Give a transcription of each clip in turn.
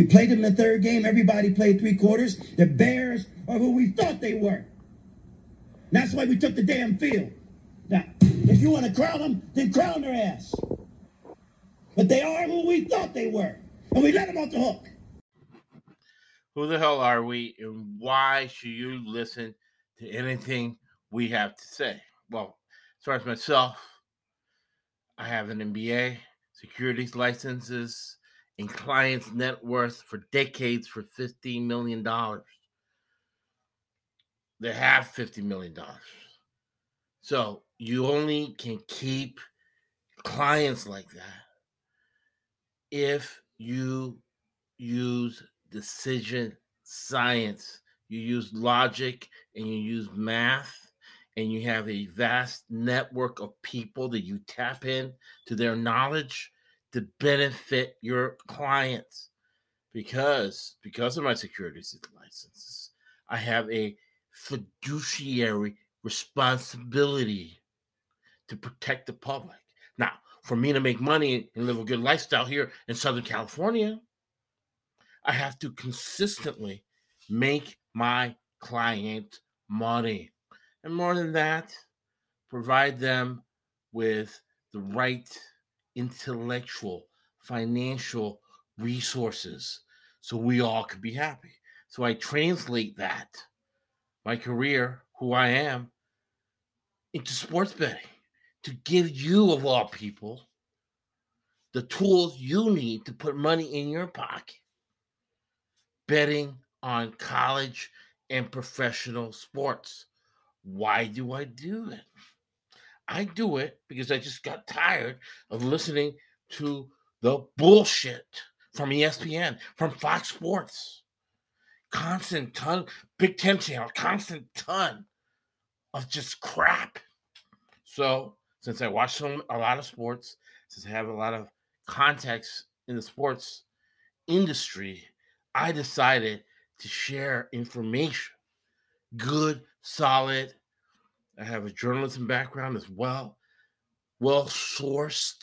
We played them in the third game. Everybody played three quarters. The Bears are who we thought they were. That's why we took the damn field. Now, if you want to crown them, then crown their ass. But they are who we thought they were. And we let them off the hook. Who the hell are we, and why should you listen to anything we have to say? Well, as far as myself, I have an MBA, securities licenses, and clients' net worth for decades for $15 million. They have $50 million. So you only can keep clients like that if you use decision science, you use logic, and you use math, and you have a vast network of people that you tap in to their knowledge to benefit your clients. Because because of my securities licenses, I have a fiduciary responsibility to protect the public. Now, for me to make money and live a good lifestyle here in Southern California, I have to consistently make my client money. And more than that, provide them with the right intellectual, financial resources so we all can be happy. So I translate that, my career, who I am, into sports betting to give you, of all people, the tools you need to put money in your pocket betting on college and professional sports. Why do I do it? I do it because I just got tired of listening to the bullshit from ESPN, from Fox Sports. Constant ton, Big Ten channel, constant ton of just crap. So, since I watch some, a lot of sports, since I have a lot of context in the sports industry, I decided to share information, good, solid. I have a journalism background as well, well sourced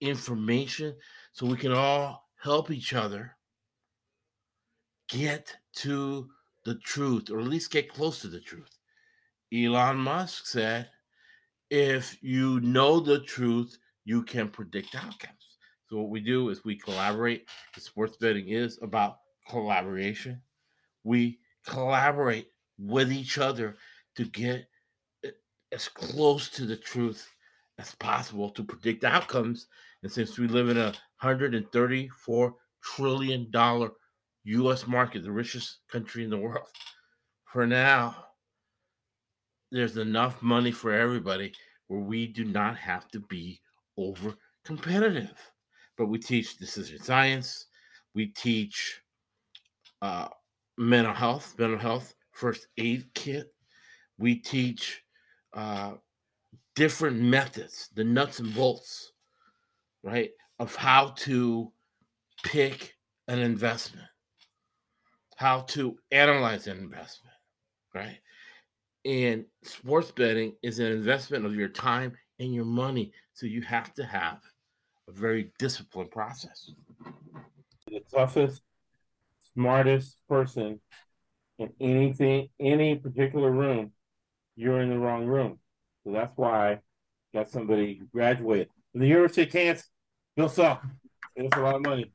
information so we can all help each other get to the truth or at least get close to the truth. Elon Musk said, if you know the truth, you can predict outcomes. So what we do is we collaborate. The sports betting is about collaboration. We collaborate with each other to get as close to the truth as possible to predict outcomes. And since we live in a $134 trillion US market, the richest country in the world, for now, there's enough money for everybody where we do not have to be over competitive. But we teach decision science, we teach uh, mental health, mental health first aid kit. We teach uh, different methods, the nuts and bolts, right, of how to pick an investment, how to analyze an investment, right? And sports betting is an investment of your time and your money. So you have to have a very disciplined process. The toughest smartest person in anything, any particular room, you're in the wrong room. So that's why I got somebody graduated from the University of Kansas. Bill Self. It's a lot of money.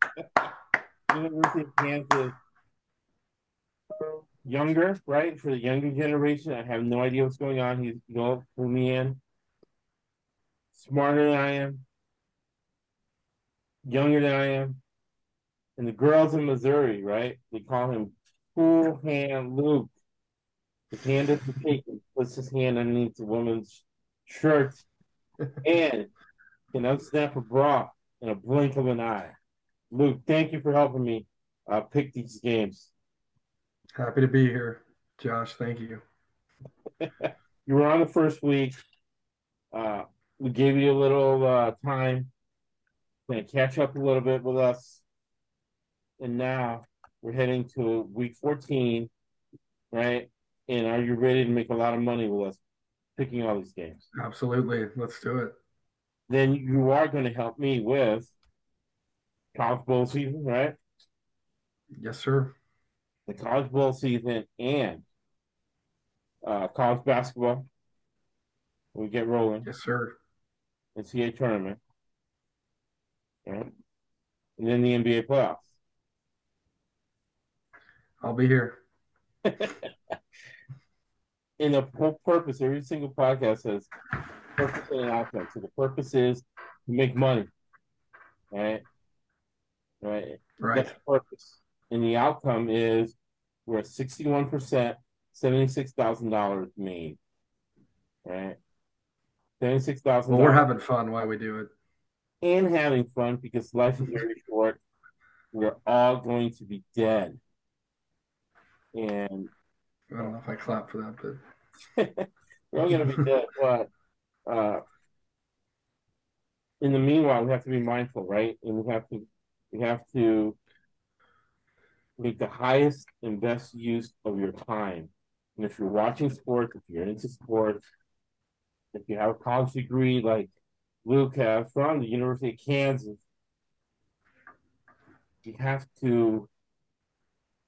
University of Kansas. Younger, right? For the younger generation, I have no idea what's going on. He's going to pull me in. Smarter than I am. Younger than I am and the girls in Missouri, right? They call him Cool Hand Luke. His hand is the cake and puts his hand underneath the woman's shirt and can unsnap a bra in a blink of an eye. Luke, thank you for helping me uh, pick these games. Happy to be here, Josh. Thank you. you were on the first week. Uh, we gave you a little uh, time to catch up a little bit with us and now we're heading to week 14, right? And are you ready to make a lot of money with us picking all these games? Absolutely. Let's do it. Then you are going to help me with college bowl season, right? Yes, sir. the college bowl season, and uh, college basketball. We get rolling. Yes, sir. NCAA tournament. Right? And then the NBA playoffs. I'll be here. In the whole purpose, every single podcast says purpose and an outcome. So the purpose is to make money. Right? Right. Right. That's the purpose. And the outcome is we're at 61%, $76,000 made. Right? $76,000. Well, we're having fun while we do it. and having fun because life is very short. We're all going to be dead. And I don't know if I clap for that, but we're all to be dead. But uh, in the meanwhile, we have to be mindful, right? And we have to we have to make the highest and best use of your time. And if you're watching sports, if you're into sports, if you have a college degree like Luke has from the University of Kansas, you have to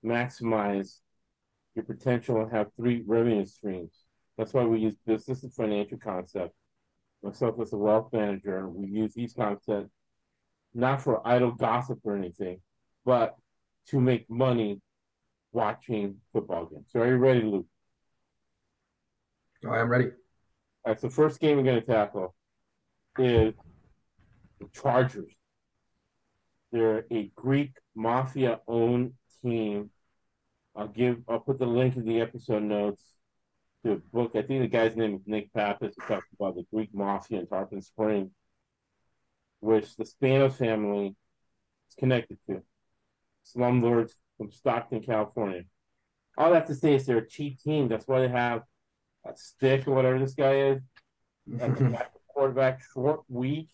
maximize your potential and have three revenue streams. That's why we use business and financial concept. Myself as a wealth manager, we use these concepts not for idle gossip or anything, but to make money watching football games. So are you ready, Luke? I am ready. All right, so first game we're going to tackle is the Chargers. They're a Greek mafia owned team. I'll give I'll put the link in the episode notes to a book. I think the guy's name is Nick Pappas who talks about the Greek mafia in Tarpon Spring, which the Spanos family is connected to. Slumlords from Stockton, California. All have to say is they're a cheap team. That's why they have a stick or whatever this guy is at quarterback short week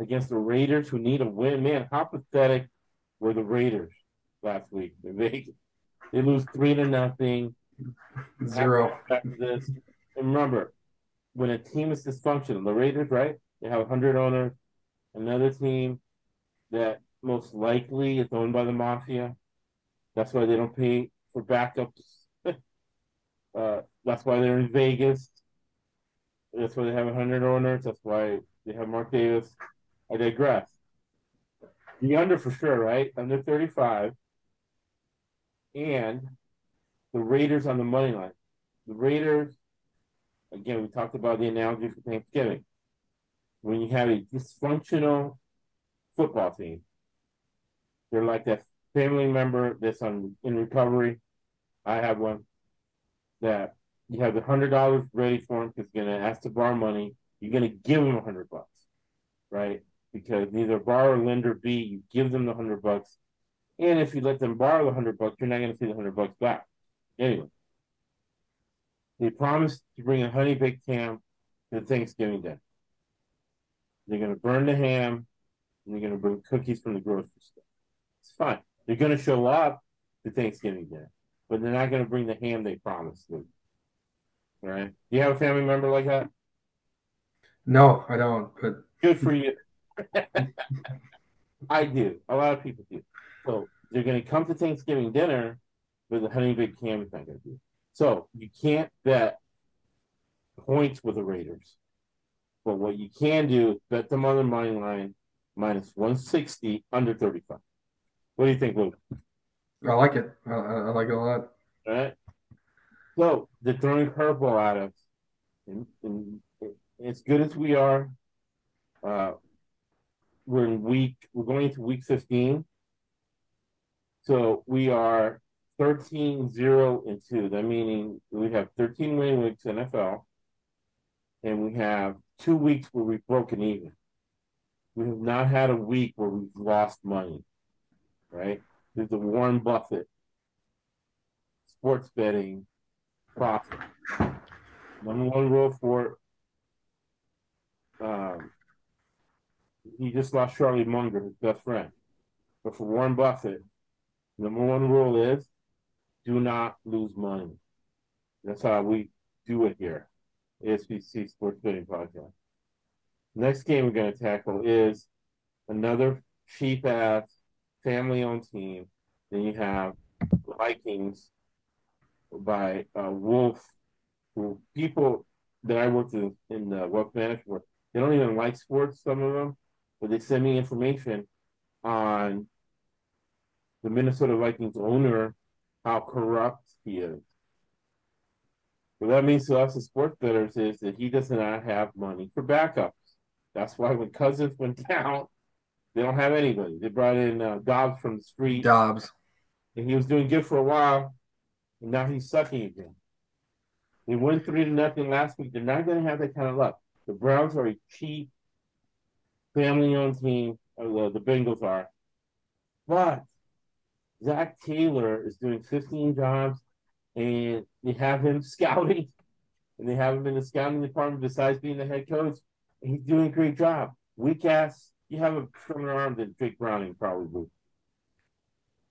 against the Raiders who need a win. Man, how pathetic were the Raiders last week? They they lose three to nothing. Zero. This. And remember, when a team is dysfunctional, the Raiders, right? They have 100 owners. Another team that most likely is owned by the mafia. That's why they don't pay for backups. uh, that's why they're in Vegas. That's why they have 100 owners. That's why they have Mark Davis. I digress. The under for sure, right? Under 35. And the Raiders on the money line. The Raiders, again, we talked about the analogy for Thanksgiving. When you have a dysfunctional football team, they're like that family member that's on in recovery. I have one that you have the hundred dollars ready for him because you're gonna ask to borrow money. You're gonna give him a hundred bucks, right? Because neither borrower, lender, B, you give them the hundred bucks, and if you let them borrow the hundred bucks, you're not gonna see the hundred bucks back. Anyway, they promised to bring a honey baked ham to Thanksgiving dinner. They're gonna burn the ham, and they're gonna bring cookies from the grocery store. It's fine. They're gonna show up to Thanksgiving dinner, but they're not gonna bring the ham they promised. Luke. All right? Do you have a family member like that? No, I don't. But Good for you. I do. A lot of people do. So they're going to come to Thanksgiving dinner, but the honey big cam is not going to do. So you can't bet points with the Raiders. But what you can do is bet them on the money line minus 160 under 35. What do you think, Luke? I like it. I, I I like it a lot. All right. So they're throwing curveball at us. And, and as good as we are, uh, we're in week, we're going into week 15. So we are 13 0 and 2. That meaning we have 13 winning weeks in NFL, and we have two weeks where we've broken even. We have not had a week where we've lost money, right? There's the Warren Buffett sports betting profit. Number one rule for um, he just lost Charlie Munger, his best friend. But for Warren Buffett, number one rule is do not lose money. That's how we do it here. ASBC Sports Betting Podcast. Next game we're going to tackle is another cheap ass family owned team Then you have Vikings by uh, Wolf, who people that I worked in, in the wealth management, they don't even like sports, some of them, but they send me information on the Minnesota Vikings owner, how corrupt he is. What that means to us as sports bettors is that he does not have money for backups. That's why when Cousins went down, they don't have anybody. They brought in uh, Dobbs from the street. Dobbs. And he was doing good for a while, and now he's sucking again. They went three to nothing last week. They're not going to have that kind of luck. The Browns are a cheap, family-owned team. Uh, the Bengals are, but Zac Taylor is doing 15 jobs, and they have him scouting, and they have him in the scouting department besides being the head coach. He's doing a great job. Weak ass, you have a stronger arm than Jake Browning probably.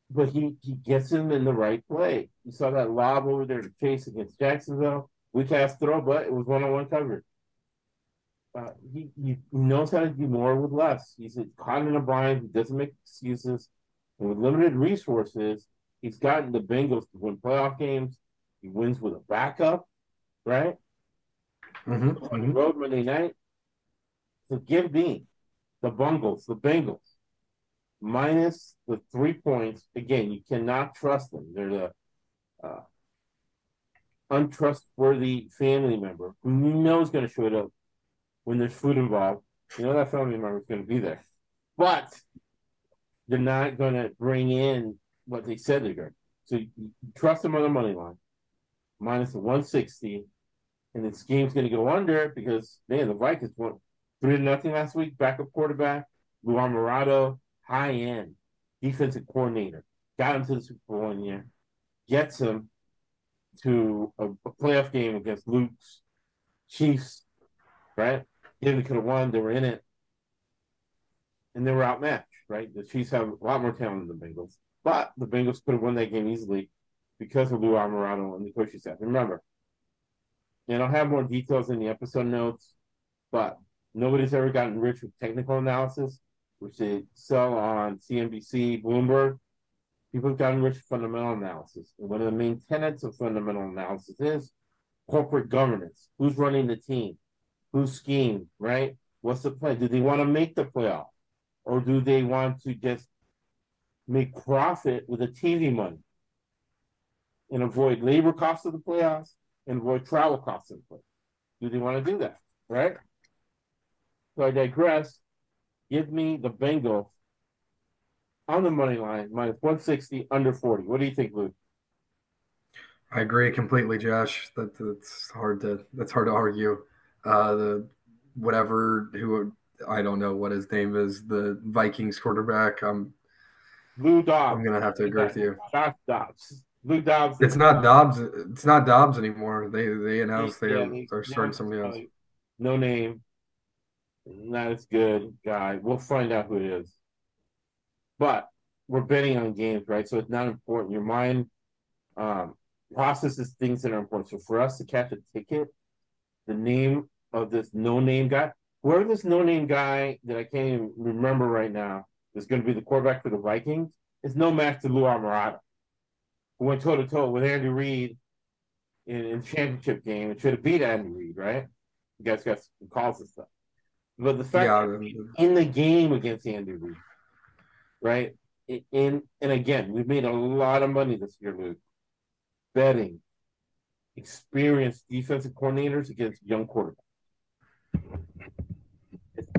But he, he gets him in the right play. You saw that lob over there to Chase against Jacksonville. Weak ass throw, but it was one on one coverage. Uh, he, he knows how to do more with less. He's a Conan O'Brien. He doesn't make excuses. And with limited resources, he's gotten the Bengals to win playoff games. He wins with a backup, right? Mm-hmm. On the road Monday night. So give me the Bungles, the Bengals, minus the three points. Again, you cannot trust them. They're the uh, untrustworthy family member who you know is going to show up when there's food involved. You know that family member is going to be there. But they're not going to bring in what they said they're going. To. So trust them on the money line, minus the 160, and this game's going to go under because man, the Vikings won three to nothing last week. Backup quarterback, Lou Anarumo, high end defensive coordinator, got him to the Super Bowl one year, gets him to a, a playoff game against Luke's Chiefs, right? They could have won. They were in it, and they were outmatched right? The Chiefs have a lot more talent than the Bengals, but the Bengals could have won that game easily because of Lou Anarumo and the coaching staff. Remember, and I'll have more details in the episode notes, but nobody's ever gotten rich with technical analysis, which they sell on CNBC, Bloomberg. People have gotten rich with fundamental analysis. And one of the main tenets of fundamental analysis is corporate governance. Who's running the team? Who's scheme, right? What's the plan? Do they want to make the playoff? Or do they want to just make profit with the TV money and avoid labor costs of the playoffs and avoid travel costs of the playoffs? Do they want to do that? Right? So I digress. Give me the Bengals on the money line, minus 160, under 40. What do you think, Luke? I agree completely, Josh. That, that's hard to that's hard to argue. Uh, the whatever who I don't know what his name is, the Vikings quarterback. I'm Lou Dobbs. I'm gonna have to agree with you. Josh Dobbs. Lou Dobbs. It's not Dobbs. It's not Dobbs anymore. They they announced they Yeah, are, starting somebody else. No name. Not as good guy. We'll find out who it is. But we're betting on games, right? So it's not important. Your mind um, processes things that are important. So for us to catch a ticket, the name of this no name guy, whoever this no name guy that I can't even remember right now is going to be the quarterback for the Vikings, is no match to Lou Anarumo, who went toe to toe with Andy Reid in, in championship game and should have beat Andy Reid, right? You guys got some calls and stuff. But the fact Yeah, that the- he's in the game against Andy Reid, right? In and again, we've made a lot of money this year, Luke, betting experienced defensive coordinators against young quarterbacks.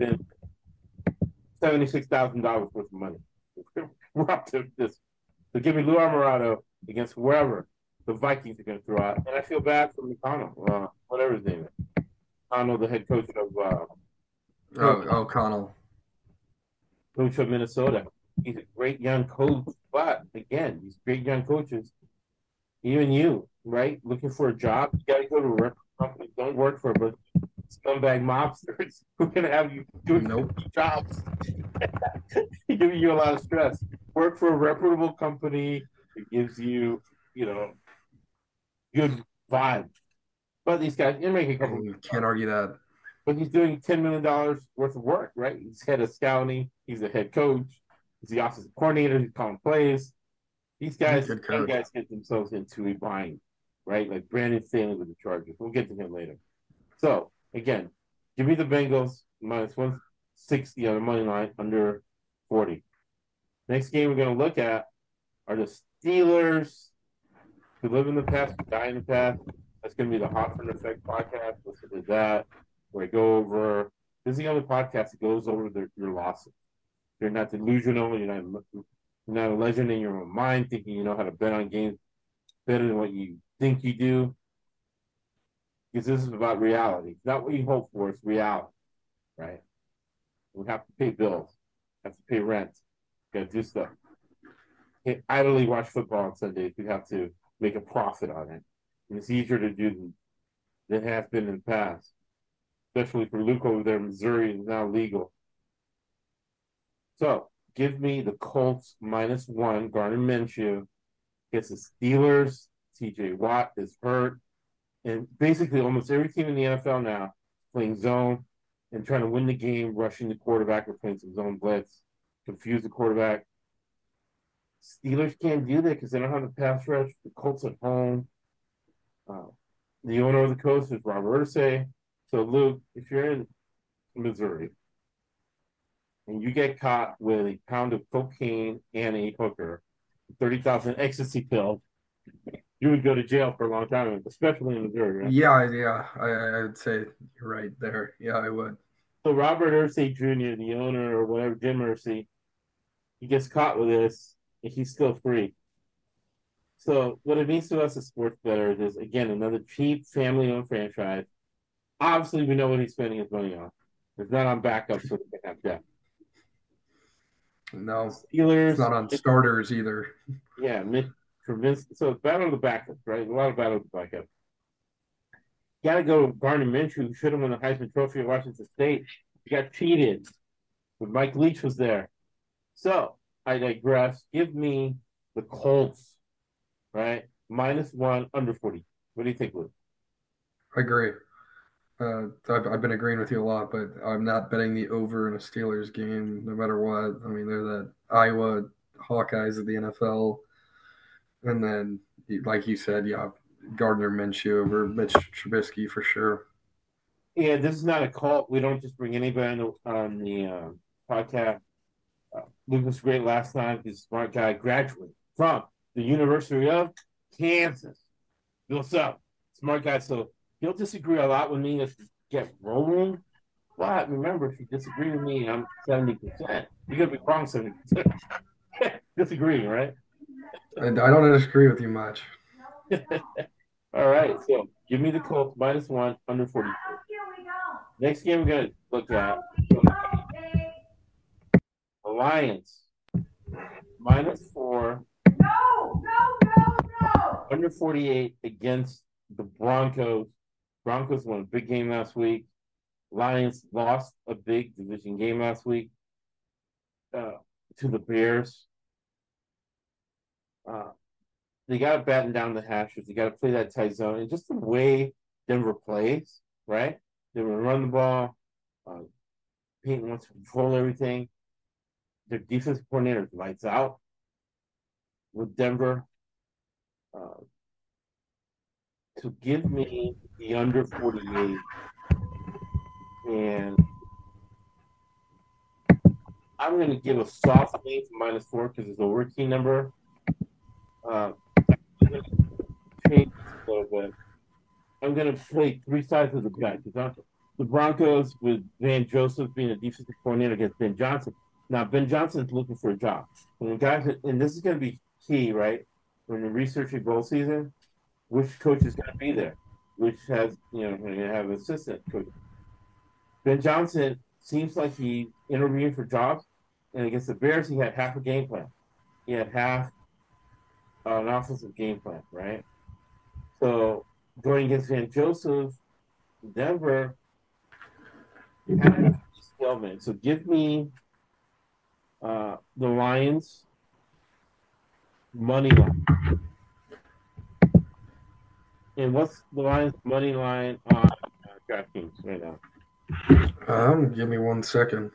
Been seventy-six thousand dollars worth of money. We're up to this. So give me Lou Anarumo against whoever the Vikings are going to throw out, and I feel bad for McConnell, uh, whatever his name is. McConnell, the head coach of uh, Oh, O'Connell. coach of Minnesota. He's a great young coach, but again, these great young coaches, even you, right? Looking for a job, you got to go to a rep company. Don't work for but scumbag mobsters who can have you doing Nope. jobs, giving you a lot of stress. Work for a reputable company that gives you, you know, good vibe. But these guys, you're making a couple You can't argue that. but he's doing ten million dollars worth of work, right? He's head of scouting. He's a head coach. He's the offensive coordinator. He's calling plays. These guys, these guys get themselves into a bind, right? Like Brandon Staley with the Chargers. We'll get to him later. So again, give me the Bengals minus one sixty on the money line under forty. Next game we're gonna look at are the Steelers who live in the past, who die in the past. That's gonna be the Hotford Effect podcast. Listen to that, where I go over. This is the only podcast that goes over your losses. You're not delusional. You're not you're not a legend in your own mind, thinking you know how to bet on games better than what you think you do. Because this is about reality, It's not what you hope for. It's reality, right? We have to pay bills, have to pay rent, got to do stuff. Can't idly watch football on Sundays. We have to make a profit on it, and it's easier to do than than it has been in the past. Especially for Luke over there, in Missouri is now legal. So give me the Colts minus one. Gardner Minshew gets the Steelers. TJ Watt is hurt. And basically, almost every team in the NFL now playing zone and trying to win the game, rushing the quarterback or playing some zone blitz, confuse the quarterback. Steelers can't do that because they don't have the pass rush. The Colts at home. Uh, the owner of the Colts is Robert Irsay. So, Luke, if you're in Missouri and you get caught with a pound of cocaine and a hooker, 30,000 ecstasy pills, you would go to jail for a long time, especially in Missouri. Right? Yeah, yeah, I, I would say you're right there. Yeah, I would. So Robert Irsay Jr., the owner or whatever, Jim Irsay, he gets caught with this, and he's still free. So what it means to us as sports bettors is again another cheap family-owned franchise. Obviously, we know what he's spending his money on. It's not on backup, so they can have depth. No, Steelers, it's not on starters either. yeah, Mitch Trubisky. So battle of the backups, right? A lot of battle of the backups. Got to go Gardner Minshew, who should have won the Heisman Trophy at Washington State. He got cheated, but Mike Leach was there. So I digress. Give me the Colts, right? Minus one, under 40. What do you think, Luke? I agree. Uh, I've, I've been agreeing with you a lot, but I'm not betting the over in a Steelers game, no matter what. I mean, they're the Iowa Hawkeyes of the NFL, and then, like you said, yeah, Gardner Minshew over Mitch Trubisky for sure. Yeah, this is not a cult. We don't just bring anybody on the, on the uh, podcast. Uh, Luke was great last time. He's a smart guy, graduate from the University of Kansas. What's up? Smart guy. So he'll disagree a lot with me if we get rolling. But remember, if you disagree with me, I'm 70%. You're going to be wrong 70%. Disagreeing, right? I, I don't disagree with you much. All right. So give me the Colts minus one, under 40. Next game we're to look at the Lions minus four, No, no, no, no. under 48 against the Broncos. Broncos won a big game last week. Lions lost a big division game last week uh, to the Bears. Uh, they got to batten down the hashes. You got to play that tight zone. And just the way Denver plays, right? They run the ball. Uh, Payton wants to control everything. Their defensive coordinator lights out with Denver. Uh, to give me the under 48 and I'm going to give a soft lean minus four because it's a working number. Uh, change a little bit. I'm going to play three sides of the because The Broncos with Vance Joseph being a defensive coordinator against Ben Johnson. Now Ben Johnson's looking for a job. And guys, and this is going to be key, right? When you research your goal season, which coach is going to be there, which has you know going to have an assistant coach. Ben Johnson seems like he interviewing for jobs, and against the Bears he had half a game plan. He had half uh, an offensive game plan, right? So going against Vance Joseph, Denver, of stalemate. So give me uh, the Lions money line. And what's the Lions money line on uh, DraftKings right now? Um, give me one second.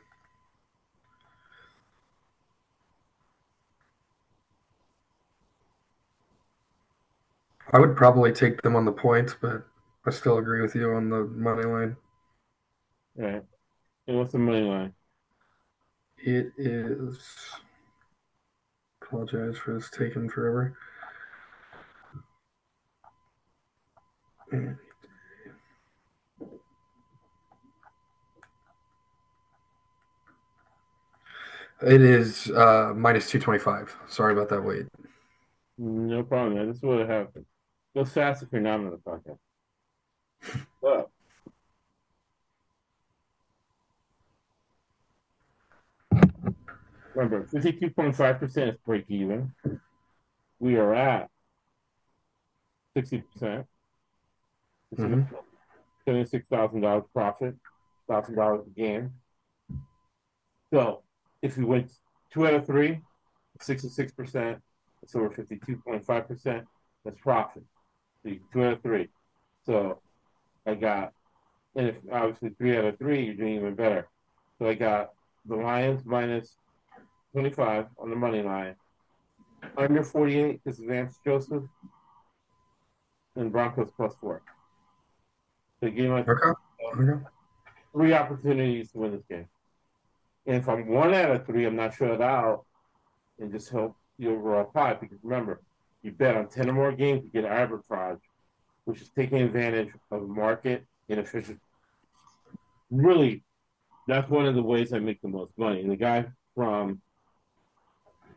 I would probably take them on the points, but I still agree with you on the money line. All right. And what's the money line? It is. Apologize for this taking forever. It is uh, minus 225. Sorry about that, Wade. No problem. This is what happened. Go fast if you're not on the podcast. But remember, 52.5% is break even. We are at 60%. Mhm. $76,000 profit, $1,000 gain. So if we went two out of three, 66%, that's over 52.5%, that's profit. You- two out of three. So I got, and if obviously three out of three, you're doing even better. So I got the Lions minus 25 on the money line, under 48 is Vance Joseph, and Broncos plus four. So Okay. Okay. three opportunities to win this game. And if I'm one out of three, I'm not shut out and just help the overall pie. Because remember, you bet on 10 or more games to get arbitrage, which is taking advantage of market inefficiency. Really, that's one of the ways I make the most money. And the guy from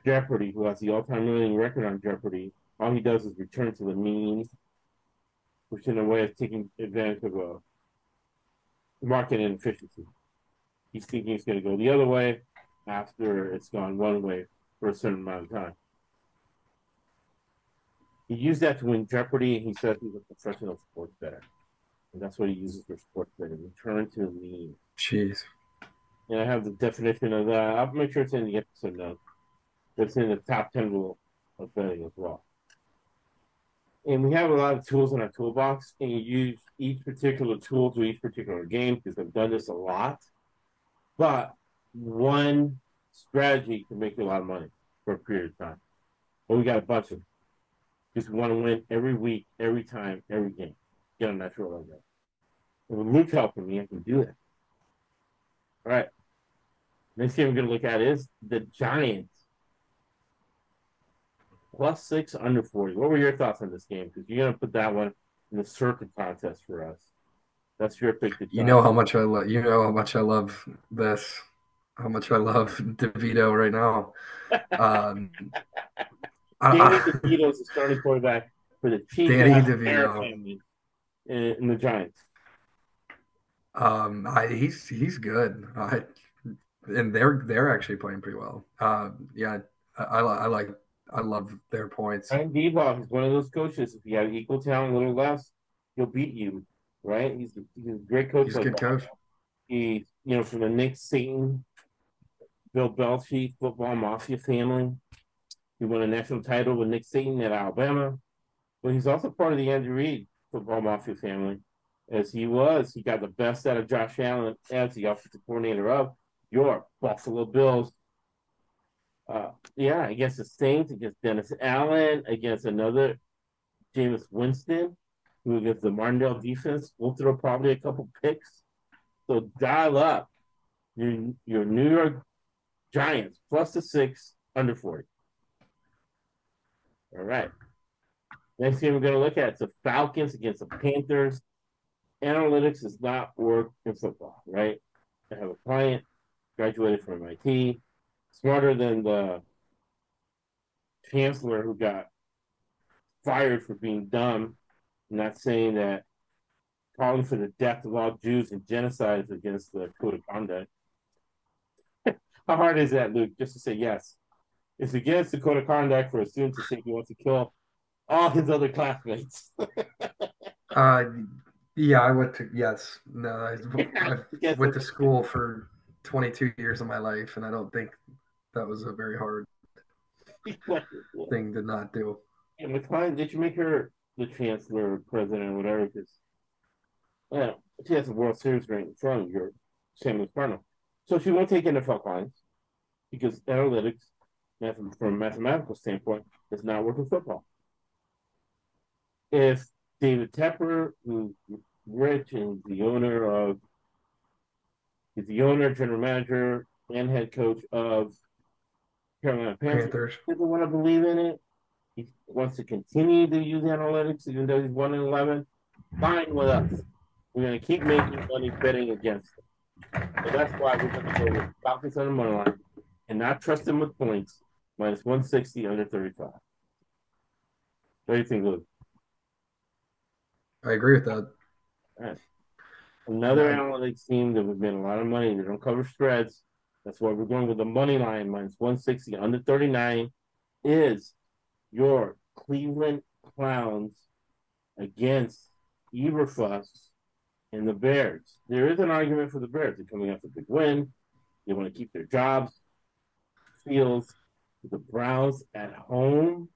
Jeopardy, who has the all time winning record on Jeopardy, all he does is return to the mean, which in a way is taking advantage of a market inefficiency. He's thinking it's going to go the other way after it's gone one way for a certain amount of time. He used that to win Jeopardy, and he said he's a professional sports bettor. And that's what he uses for sports betting. Return to the mean. Jeez. And I have the definition of that. I'll make sure it's in the episode notes. It's in the top 10 rule of betting as well. And we have a lot of tools in our toolbox, and you use each particular tool to each particular game because I've done this a lot. But one strategy can make you a lot of money for a period of time. But we got a bunch of. Just want to win every week, every time, every game. Get on that like that. And with Luke helping me, I can do that. All right. Next game we're going to look at is the Giants. Plus six, under 40. What were your thoughts on this game? Because you're going to put that one in the circuit contest for us. That's your pick. You know how much I love. You know how much I love this. How much I love DeVito right now. Um, Danny I- DeVito is the starting quarterback for the Chiefs Danny and DeVito. family in, the Giants. Um, I, he's he's good. I, and they're they're actually playing pretty well. Um, yeah, I, I, I like I love their points. Brian Daboll is one of those coaches. If you have equal talent, a little less, he'll beat you. Right? He's a, he's a great coach. He's a good that. coach. He, you know, from the Nick Saban, Bill Belichick football mafia family. He won a national title with Nick Saban at Alabama, but he's also part of the Andrew Reid football mafia family. As he was, he got the best out of Josh Allen as the offensive coordinator of your Buffalo Bills. Uh, yeah, against the Saints, against Dennis Allen, against another Jameis Winston, who against the Martindale defense will throw probably a couple picks. So dial up your your New York Giants plus the six under forty. All right. Next game we're going to look at is the Falcons against the Panthers. Analytics does not work in football, right? I have a client graduated from MIT, smarter than the chancellor who got fired for being dumb. I'm not saying that calling for the death of all Jews and genocide is against the code of conduct. How hard is that, Luke? Just to say yes. It's against the code of conduct for a student to say he wants to kill all his other classmates. Uh, yeah, I went to yes. No, I, I went to school for 22 years of my life, and I don't think that was a very hard thing to not do. And client, did you make her the chancellor, or president, or whatever? Because yeah, she has a World Series ring in front of your St. Louis Cardinal. So she won't take NFL clients because analytics, from a mathematical standpoint, does not work in football. if David Tepper, who's rich and the owner of, he's the owner, general manager, and head coach of Carolina Panthers, doesn't want to believe in it. He wants to continue to use analytics, even though he's one and eleven. Fine with us. We're going to keep making money betting against him. So that's why we're going to go with Falcons on the money line and not trust him with points. Minus one sixty under thirty five. What do you think, Luke? I agree with that. Another Yeah. analytics team that would made a lot of money. They don't cover spreads. That's why we're going with the money line minus 160 under 39 is your Cleveland Clowns against Eberflus and the Bears. There is an argument for the Bears. They're coming off a big win. They want to keep their jobs. Fields the Browns at home.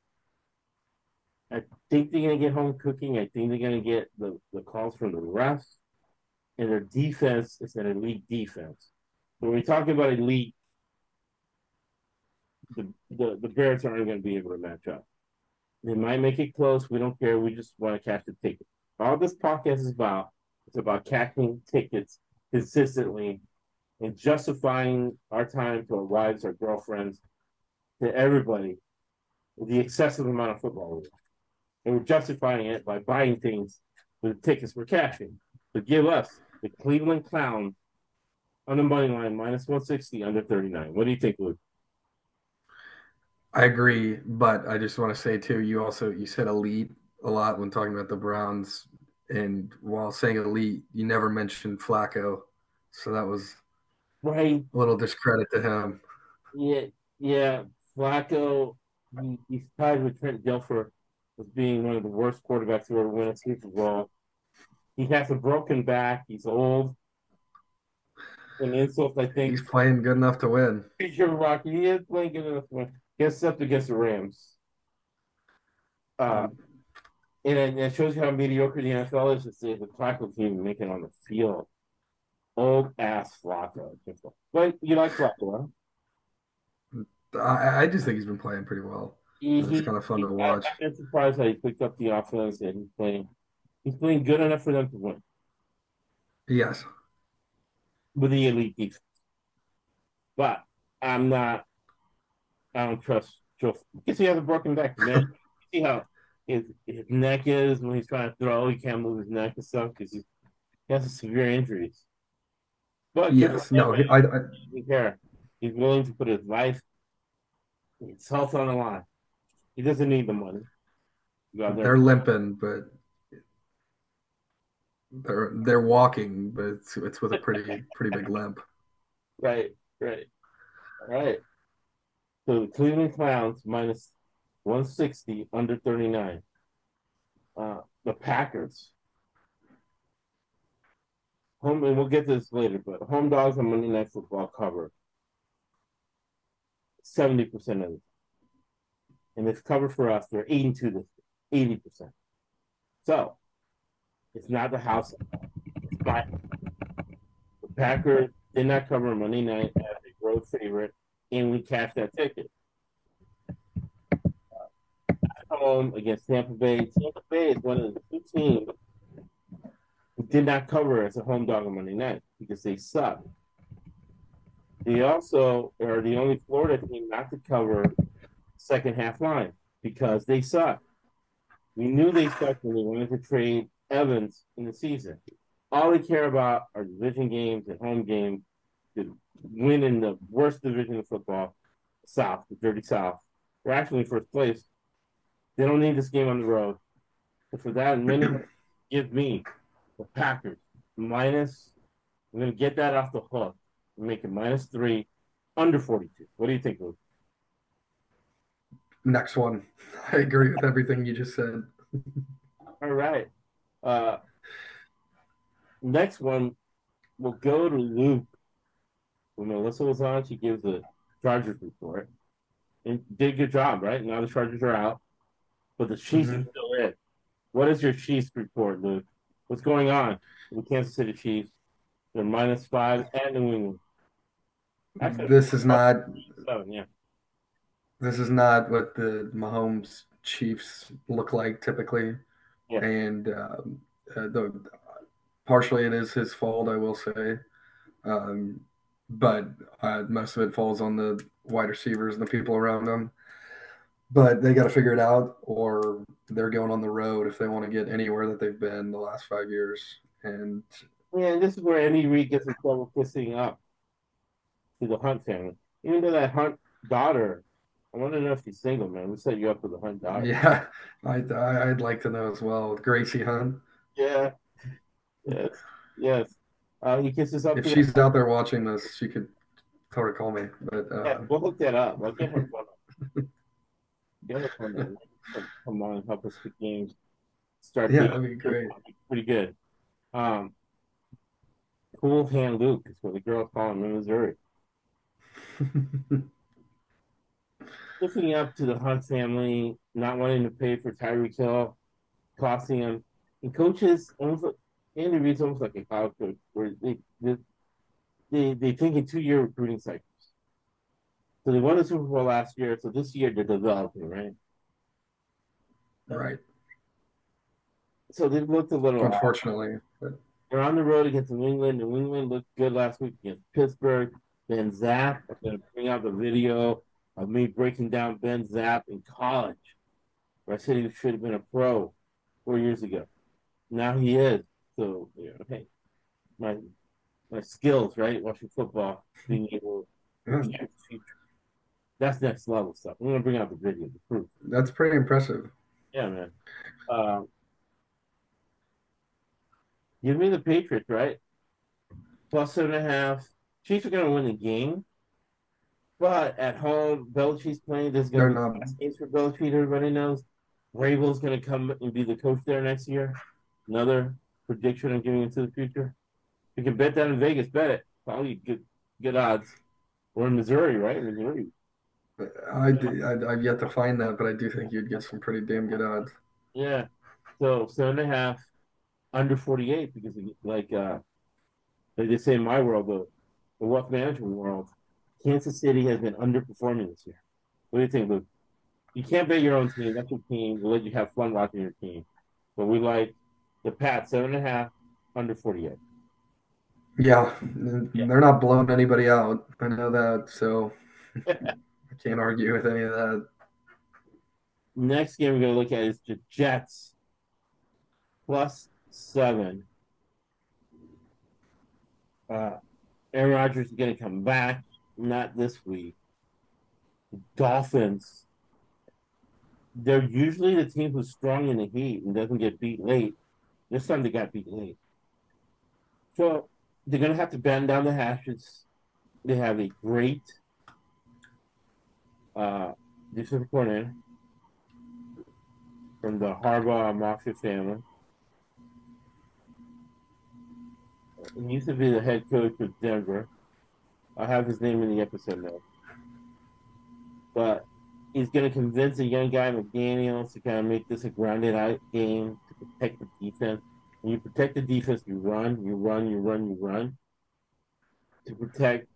I think they're gonna get home cooking. I think they're gonna get the, the calls from the refs. And their defense is an elite defense. When we talk about elite, the, the, the Bears aren't gonna be able to match up. They might make it close. We don't care. We just want to catch the ticket. All this podcast is about it's about catching tickets consistently and justifying our time to our wives, our girlfriends, to everybody the excessive amount of football. we. And we're justifying it by buying things with the tickets we're cashing. So give us the Cleveland Clown on the money line minus 160 under 39. What do you think, Luke? I agree, but I just want to say too, you also you said elite a lot when talking about the Browns, and while saying elite, you never mentioned Flacco, so that was Right. a little discredit to him. Yeah. Yeah. Flacco, he, he's tied with Trent Dilfer as being one of the worst quarterbacks to ever win a Super Bowl. He has a broken back. He's old. An insult, I think. He's playing good enough to win. Sure, Rocky. He is playing good enough to win. Gets up against the Rams. Um, and it, it shows you how mediocre the NFL is to see the Flacco team making on the field. Old ass Flacco. But you like Flacco, huh? I, I just think he's been playing pretty well. It's kind of fun to watch. I, I'm surprised how he picked up the offense and he's playing. He's playing good enough for them to win Yes, with the elite defense. But I'm not. I don't trust Joe. Because he has a broken back, man. See how his, his neck is when he's trying to throw. He can't move his neck and stuff because he has severe injuries. But yes. No, I, I, he doesn't care. He's willing to put his life, his health on the line. He doesn't need the money. Go out there. they're limping, but they're they're walking, but it's it's with a pretty pretty big limp. Right, right. All right. So the Cleveland Clowns minus 160 under 39. Uh, the Packers. Home, and we'll get to this later, but home dogs on Monday Night Football cover 70% of it. And it's covered for us. They're 82 to 80%. So it's not the house. The Packers did not cover Monday night as a road favorite, and we cashed that ticket. Uh, home against Tampa Bay. Tampa Bay is one of the two teams who did not cover as a home dog on Monday night because they suck. They also are the only Florida team not to cover second half line because they suck. We knew they sucked when they wanted to trade Evans in the season all they care about are division games and home games to win in the worst division of football, South, the dirty South. We're actually in first place. They don't need this game on the road. And for that, minimum, give me the Packers minus. I'm going to get that off the hook make it minus three, under 42. What do you think, Luke? Next one, I agree with everything you just said. All right. Uh, next one, we'll go to Luke. When Melissa was on, she gives the Chargers report. And did a good job, right? Now the Chargers are out, but the Chiefs are still in. What is your Chiefs report, Luke? What's going on with Kansas City Chiefs? They're minus five and New England. Actually, This is not seven, yeah. this is not what the Mahomes Chiefs look like typically. Yeah. and um, uh, the partially it is his fault, I will say, um, but uh, most of it falls on the wide receivers and the people around them. But they got to figure it out, or they're going on the road if they want to get anywhere that they've been the last five years. And Yeah, this is where Andy Reid gets in trouble kissing up to the Hunt family. Even though that Hunt daughter, I want to know if he's single, man. We set you up with the Hunt daughter. yeah, I, I I'd like to know as well. Gracie Hunt, Yeah. Yes. Yes. Uh, he kisses up if to she's out there watching this, she could sort of call me. But Yeah, uh, we'll hook that up. I'll get her. Get her. Come on and help us pick games. Start yeah, that'd be great. pretty good. Um, cool hand Luke is what the girls call him in Missouri. Looking up to the Hunt family, not wanting to pay for Tyreek Hill, costing him, and coaches almost like Andy Reid's almost like a college coach where they they they, they think in two year recruiting cycles. So they won the Super Bowl last year, so this year they're developing, right? right. So they've looked a little off. Unfortunately, but They're on the road against New England. New England looked good last week against Pittsburgh. Ben Zapp, I'm going to bring out the video of me breaking down Ben Zapp in college, where I said he should have been a pro four years ago. Now he is. So, you know, hey, my my skills, right? Watching football, being able to. That's next level stuff. I'm going to bring out the video, the proof. that's pretty impressive. Yeah, man. Um, give me the Patriots, right? Plus seven and a half. Chiefs are going to win the game. But at home, Belichick's playing. There's going to be games for Belichick. Everybody knows. Vrabel's going to come and be the coach there next year. Another prediction I'm giving into the future. You can bet that in Vegas. Bet it. Probably good, good odds. We're in Missouri, right? Missouri. I, do- I I've yet to find that, but I do think you'd get some pretty damn good odds. Yeah. So seven and a half, under forty eight because like uh like they say in my world the the wealth management world, Kansas City has been underperforming this year. What do you think, Luke? You can't bet your own team. That's your team. We'll let you have fun watching your team. But we like the Pat seven and a half, under forty eight. Yeah, Yeah. they're not blowing anybody out. I know that, so I can't argue with any of that. Next game we're gonna look at is the Jets plus seven. Uh, Aaron Rodgers is gonna come back, not this week. Dolphins. They're usually the team who's strong in the heat and doesn't get beat late. This time they got beat late. So they're gonna have to bend down the hashes. They have a great uh defensive coordinator from the Harbaugh Mafia family. He used to be the head coach of Denver. I have his name in the episode now. But he's going to convince a young guy, McDaniels, to kind of make this a grounded out game to protect the defense. When you protect the defense, you run, you run, you run, you run. To protect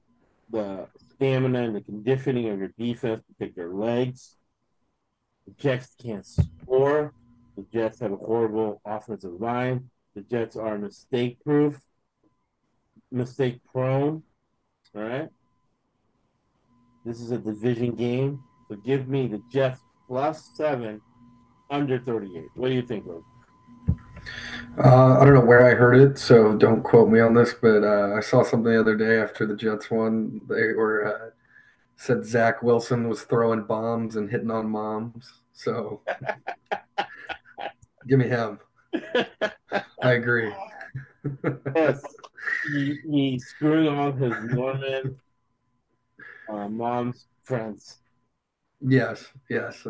the stamina and the conditioning of your defense, protect their legs. The Jets can't score. The Jets have a horrible offensive line. The Jets are mistake proof, mistake prone. All right. This is a division game. So give me the Jets plus seven under 38. What do you think, Luke? Uh, I don't know where I heard it, so don't quote me on this, but uh, I saw something the other day after the Jets won. They were uh, said Zach Wilson was throwing bombs and hitting on moms. So give me him. I agree. yes. He, he's screwing all his Norman uh, mom's friends. yes, yes.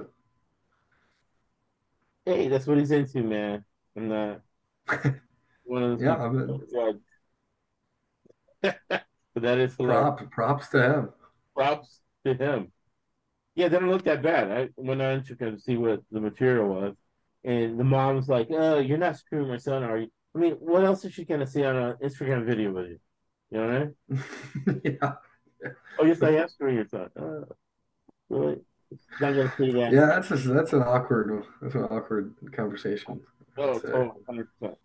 Hey, that's what he's into, man. I'm not one of those Yeah, I'm judge. but that is hilarious. Prop, props to him. Props to him. Yeah, they don't look that bad. I went on to see what the material was, and the mom's like, "Oh, you're not screwing my son, are you?" I mean, what else is she gonna see on an Instagram video with you? You know what I mean? yeah, Oh, yes, I am screwing your son. Oh, uh, really? Not gonna see that. yeah. That's that's an awkward that's an awkward conversation. Oh, oh, 100%.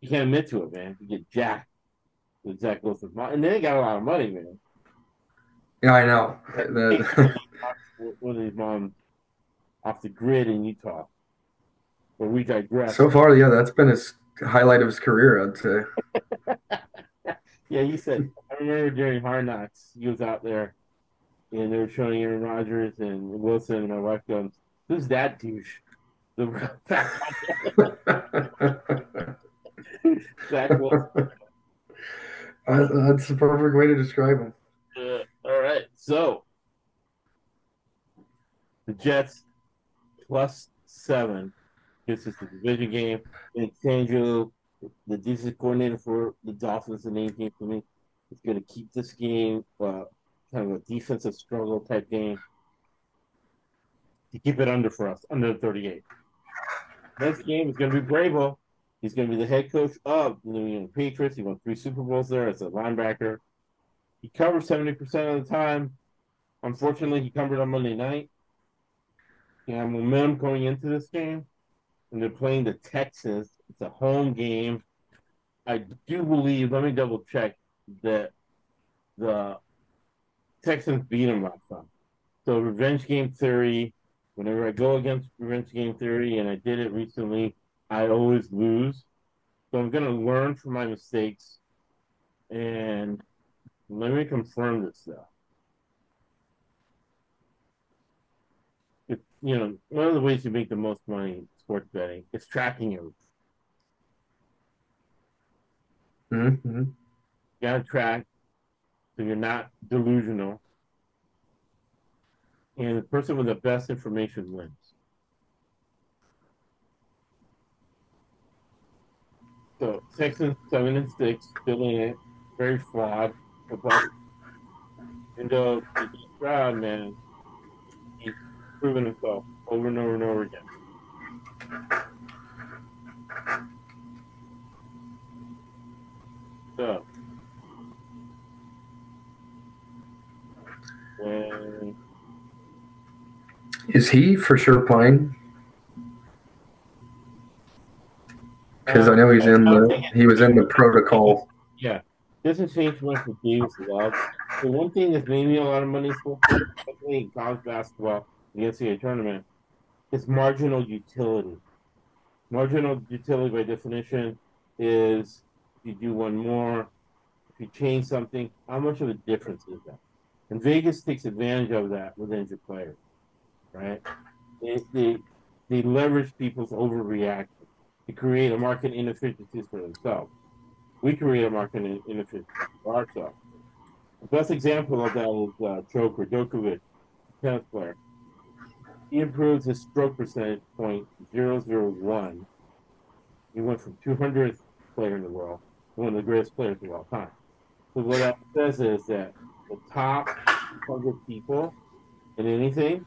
You can't admit to it, man. You get jacked with Zach Wilson's mom. And they got a lot of money, man. Yeah, I know. The- One of these moms um, off the grid in Utah. But we digress. so far, yeah, that's been his highlight of his career, I'd say. Yeah, he said. I remember during Hard Knocks, he was out there, and they were showing Aaron Rodgers and Wilson, and my wife goes, "Who's that douche?" The Zach Wilson. That's the perfect way to describe him. Uh, all right, so the Jets plus seven gets is the division game. And Sandro, the defensive coordinator for the Dolphins, the name game for me, is going to keep this game uh, kind of a defensive struggle type game to keep it under for us, under the 38. Next game is going to be Bravo. He's going to be the head coach of the New England Patriots. He won three Super Bowls there as a linebacker. He covers 70% of the time. Unfortunately, he covered on Monday night. He had momentum going into this game, and they're playing the Texans. It's a home game. I do believe, let me double check, that the Texans beat them last time. So, revenge game theory, whenever I go against revenge game theory, and I did it recently, I always lose. So, I'm to learn from my mistakes and let me confirm this though. If, you know, one of the ways you make the most money sports betting. It's tracking. You Mm-hmm. gotta track so you're not delusional. And the person with the best information wins. So Texans seven and six, still in it, very flawed. But and uh, Stroud, man, he's proven himself over and over and over again. So, and Is he for sure playing? Because I know he's in the he was in the protocol. Yeah, doesn't change much with Davis Love. The one thing that's made me a lot of money for, college basketball, the NCAA tournament, is marginal utility. Marginal utility, by definition, is if you do one more, if you change something, how much of a difference is that? And Vegas takes advantage of that with injured players, right? They, they, they leverage people's overreaction to create a market inefficiencies for themselves we create a market in- inefficiency for ourselves. The best example of that is uh, Joker Djokovic, tennis player. He improves his stroke percentage point 001. He went from 200th player in the world to one of the greatest players of all time. So what that says is that the top 100 people in anything,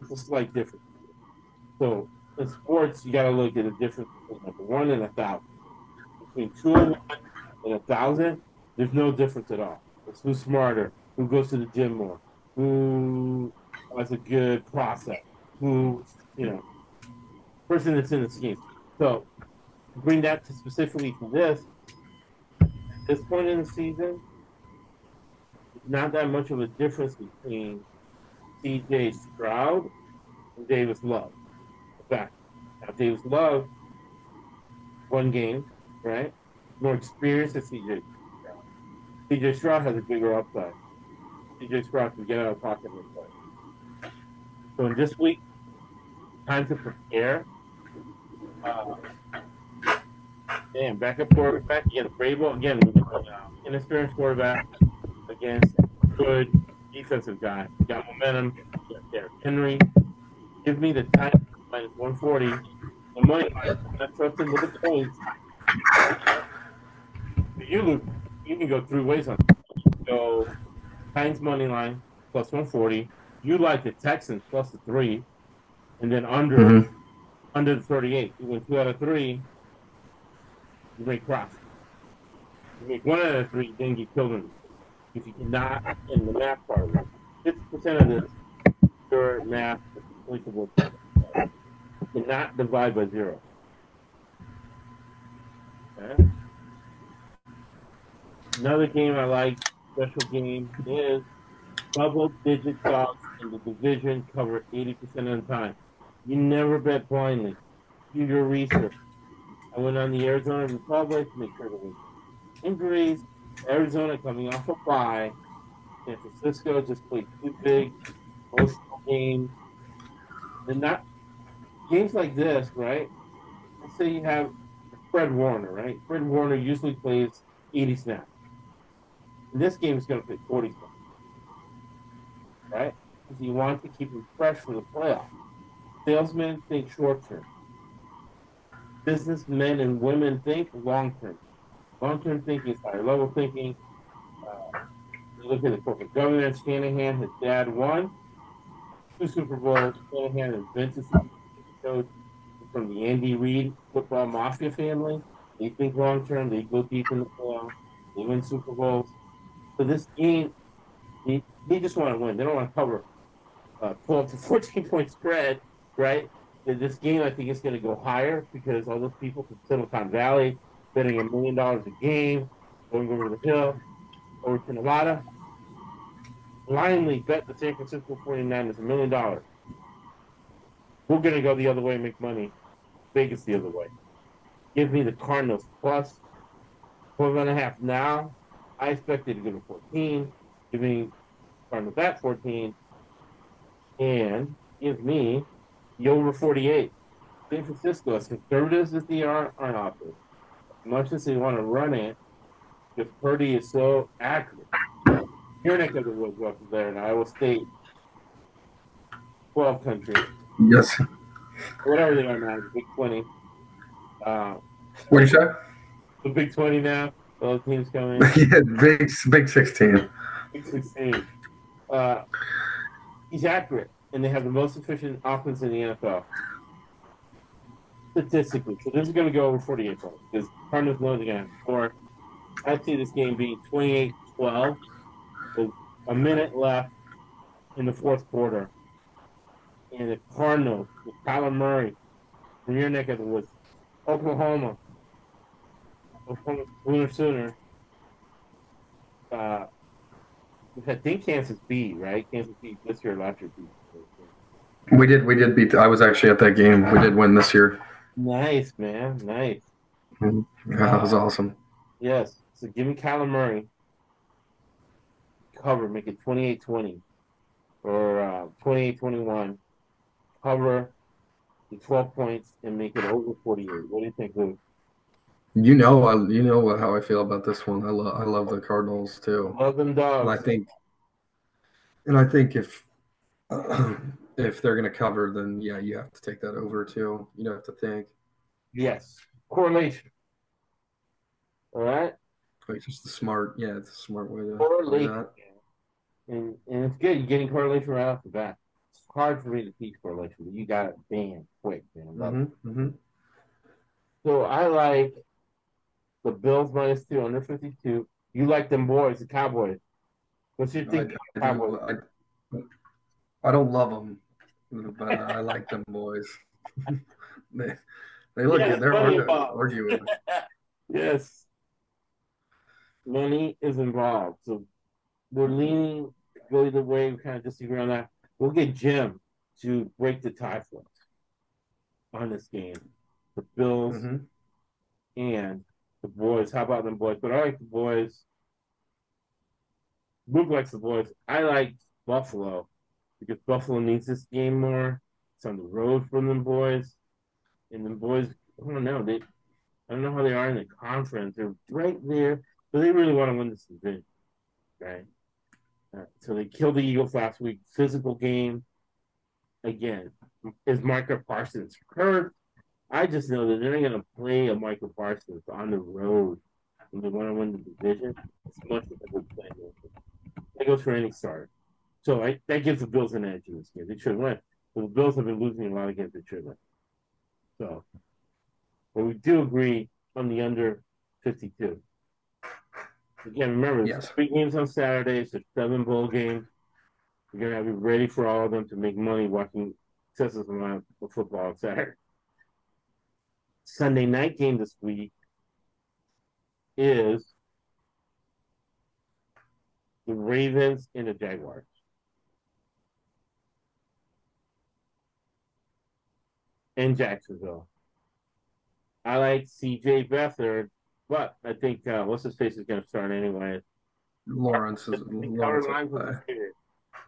it's a slight difference. So in sports, you got to look at the difference between number one and a thousand between two and one and a thousand, there's no difference at all. It's who's smarter, who goes to the gym more, who has a good process, who, you know, person that's in the scheme. So, bring that to specifically to this, at this point in the season, not that much of a difference between CJ Stroud and Davis Love. In fact, now Davis Love, one game, right? More experience than CJ Stroud. CJ Stroud has a bigger upside. CJ Stroud can get out of pocket and play. So in this week, time to prepare. Uh, damn, backup quarterback against Bravo again. inexperienced quarterback against good defensive guy. Got momentum. Derrick Henry. Give me the time minus 140. The money. I'm not trusting with the points. You look, you can go three ways on it. Go Hines money line plus 140. You like the Texans plus the three, and then under Mhm. under the 38. You win two out of three. You make profit. You make one out of three, then you kill them. If you cannot, in the math part of it, 50% of this pure math is applicable. You cannot divide by zero. Okay. Another game I like, special game, is double digit dogs the division cover 80% of the time. You never bet blindly. Do your research. I went on the Arizona Republic to make sure there was injuries. Arizona coming off a bye. San Francisco just played two big emotional games. And not games like this, right? Let's say you have Fred Warner, right? Fred Warner usually plays 80 snaps. And this game is going to play 40 snaps, right? Because you want to keep him fresh for the playoffs. Salesmen think short term. Businessmen and women think long term. Long term thinking is higher level thinking. Uh, you look at the corporate governance. Shanahan, his dad won two Super Bowls. Shanahan is Vince's coach from the Andy Reid football mafia family. They think long term. They go deep in the playoffs. They win Super Bowls. So this game, they, they just want to win. They don't want to cover uh, 12 to 14 point spread, right? In this game, I think is going to go higher because all those people from Silicon Valley betting a million dollars a game, going over the hill, over to Nevada, blindly bet the San Francisco 49ers a million dollars. We're going to go the other way and make money. Vegas the other way. Give me the Cardinals plus 12 and a half now. I expected to go to 14. Give me Cardinals at 14. And give me the over 48. San Francisco, as conservative as they are on offense, as much as they want to run it, because Purdy is so accurate. Your neck of the woods up there in Iowa State, 12 country, Yes. whatever they are now, the Big 20. Uh, What do you say? the Big 20 now, all teams coming. yeah, big, big sixteen. Big 16. Uh, he's accurate, and they have the most efficient offense in the NFL. Statistically. So this is going to go over 48 points because Cardinals know they're going to score. I see this game being 28 12 with a minute left in the fourth quarter. And the Cardinals, with Kyler Murray from your neck of the woods, Oklahoma, Oklahoma Sooner Sooner. Uh, I think Kansas beat, right? Kansas beat this year, last year beat. We did, we did beat. I was actually at that game. We did win this year. Nice, man. Nice. Yeah, that was awesome. Yes. So give me Kyler Murray. Cover, make it 28 20 or uh, 28 21. Cover the 12 points and make it over 48. What do you think, Lou? You know, I you know how I feel about this one. I love, I love the Cardinals too. Love them dogs. And I think, and I think if if they're going to cover, then yeah, you have to take that over too. You don't have to think. yes. Correlation. All right. It's just a smart, yeah, it's a smart way to that. And, and it's good. You're getting correlation right off the bat. It's hard for me to teach correlation, but you got it bam quick, man. Love it. hmm hmm So I like the Bills minus two under 52. You like them boys, the Cowboys. What's your I, think? I, Cowboys? I, I don't love them, but I like them boys. they, they look Yeah, good. They're funny hard to argue with. yes. Money is involved. So we're leaning go either way. We kind of disagree on that. We'll get Jim to break the tie for us on this game. The Bills hmm and the boys. How about them boys? But I like the boys. Luke likes the boys. I like Buffalo because Buffalo needs this game more. It's on the road for them boys. And the boys, I don't know. They I don't know how they are in the conference. They're right there, but they really want to win this division. Right? Uh, so they killed the Eagles last week. Physical game. Again, is Micah Parsons hurt? I just know that they're not going to play a Michael Parsons on the road when they want to win the division as much as they would play. That goes for any start. So I, that gives the Bills an edge in this game. They should win. But the Bills have been losing a lot of games they should win. So, but we do agree on the under 52. Again, remember, Yes. three games on Saturdays, there's seven bowl games. You're going to have to be ready for all of them to make money watching excessive amount of football on Saturday. Sunday night game this week. is the Ravens and the Jaguars. In Jacksonville. I like CJ Beathard, but I think uh, what's his face is going to start anyway. Lawrence is Lawrence cover lines will was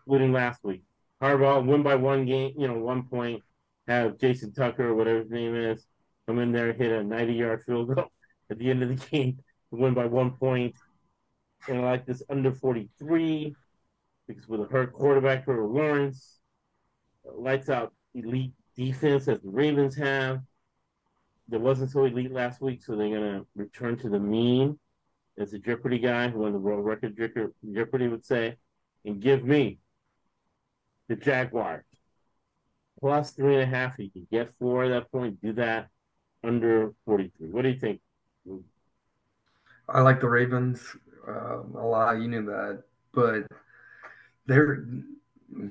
including last week. Harbaugh win by one game, you know, one point. Have Jason Tucker, or whatever his name is, come in there, hit a 90 yard field goal at the end of the game win by one point. And I like this under 43 because with a hurt quarterback for Lawrence, uh, lights out elite defense as the Ravens have. That wasn't so elite last week, so they're going to return to the mean as a Jeopardy guy who won the world record Jeopardy would say, and give me the Jaguars plus three and a half. You can get four at that point. Do that under 43. What do you think? I like the Ravens um, a lot. You knew that, but they're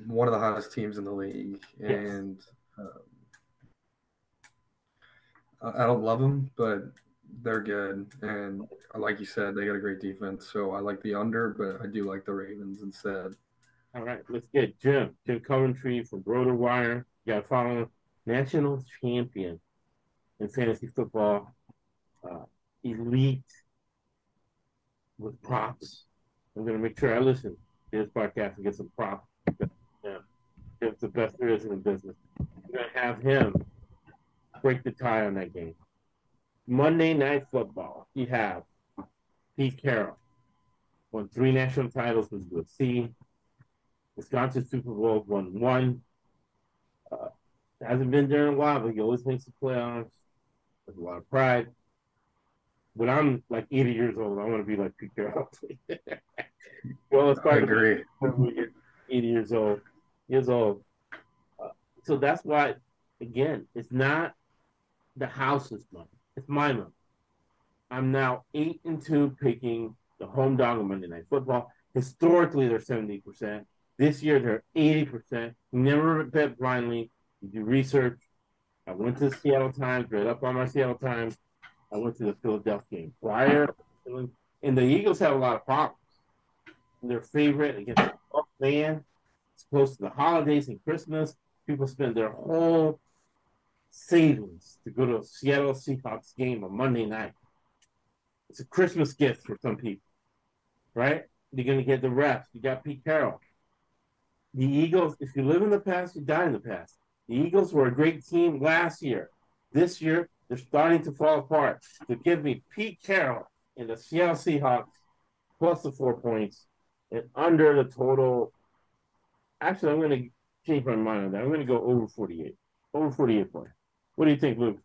one of the hottest teams in the league, Yes. and um, I don't love them, but they're good. And like you said, they got a great defense. So I like the under, but I do like the Ravens instead. All right, let's get Jim. Jim Coventry from Broder Wire. You got to follow national champion in fantasy football, uh, elite with props. I'm going to make sure I listen to this podcast and get some props. Yeah, it's the best there is in the business. I'm going to have him break the tie on that game. Monday Night Football. You have Pete Carroll, won three national titles with USC. Wisconsin Super Bowl won one. Uh, hasn't been there in a while, but he always makes the playoffs. There's a lot of pride. When I'm like 80 years old, I want to be like Pete Carroll. well, it's I part agree. when we get 80 years old, years old. Uh, so that's why, again, it's not the house's money; it's my money. I'm now eight and two picking the home dog on Monday Night Football. Historically, they're 70 percent. This year, they're 80 percent. Never bet blindly. You do research. I went to the Seattle Times, read up on my Seattle Times. I went to the Philadelphia game prior, and the Eagles have a lot of problems their favorite against the fan. It's close to the holidays and Christmas. People spend their whole savings to go to a Seattle Seahawks game on Monday night. It's a Christmas gift for some people, right? You're going to get the refs. You got Pete Carroll. The Eagles, if you live in the past, you die in the past. The Eagles were a great team last year. This year, they're starting to fall apart. So give me Pete Carroll and the Seattle Seahawks plus the four points and under the total. Actually, I'm going to change my mind on that. I'm going to go over 48. Over 48 points. What do you think, Luke?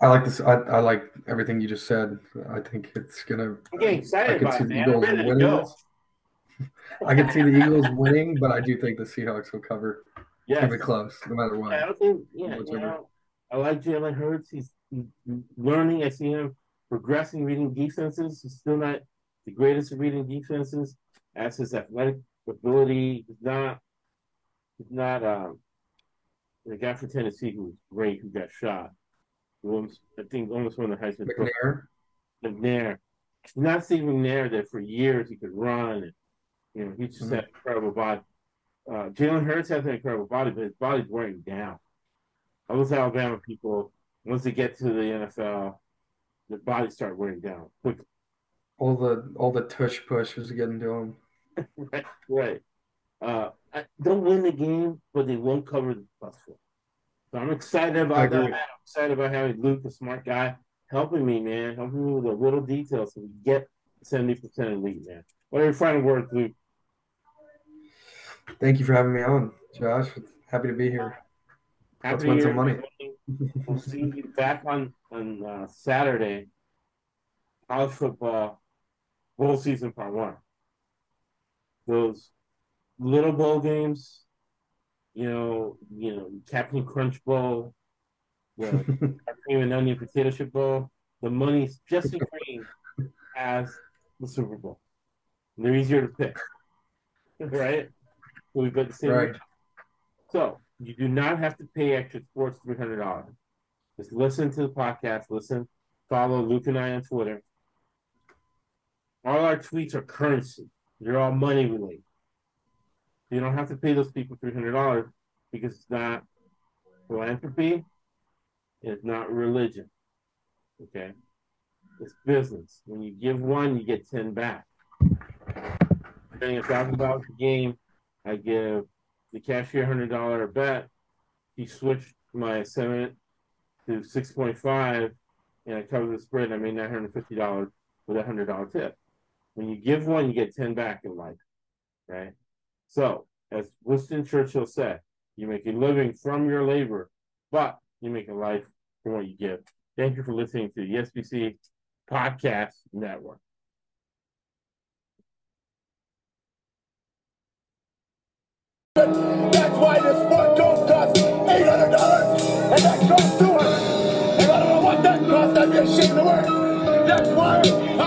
I like this. I, I like everything you just said. I think it's gonna. I'm getting excited could about see it, the man. I'm Eagles ready to winning go. I can see the Eagles winning, but I do think the Seahawks will cover. Yes. Keep it close, no matter what. Yeah, I don't think, yeah, you know, I like Jalen Hurts. He's he's learning. I see him progressing, reading defenses. He's still not the greatest at reading defenses. As his athletic ability, he's not, he's not, um, the guy from Tennessee who was great, who got shot. Who almost, I think almost won the Heisman Trophy. McNair. McNair. Not seeing McNair that for years he could run and you know he just Mhm. had incredible body. Uh, Jalen Hurts has an incredible body, but his body's wearing down. All those Alabama people, once they get to the NFL, their bodies start wearing down quickly. All the all the tush push is getting to him. right, right. Uh, I, don't win the game, but they won't cover the plus four. So I'm excited about that. I'm excited about having Luke, a smart guy, helping me, man, helping me with the little details so we get 70% of the elite, man. What are your final words, Luke? Thank you for having me on, Josh. Happy to be here. Let's Happy win some money. We'll see you back on on uh, Saturday. College football bowl season part one. Those little bowl games, you know, you know, Captain Crunch Bowl, the cream and onion potato chip bowl. The money's just as green as the Super Bowl. They're easier to pick, right? Got the same. Right. So you do not have to pay extra sports three hundred dollars. Just listen to the podcast, listen Follow Luke and I on Twitter. All our tweets are currency. They're all money related. You don't have to pay those people three hundred dollars because it's not philanthropy. It's not religion. Okay, it's business. When you give one, you get ten back. Paying a thousand dollars a game, I give the cashier hundred dollar bet. He switched my seven to six point five, and I covered the spread. I made nine hundred fifty dollars with a hundred dollar tip. When you give one, you get ten back in life, right? So, as Winston Churchill said, you make a living from your labor, but you make a life from what you give. Thank you for listening to the SBC Podcast Network. That's why this one coat costs eight hundred dollars, and that costs two hundred. If I don't know what that costs, I'd be ashamed wear it. That's why I'm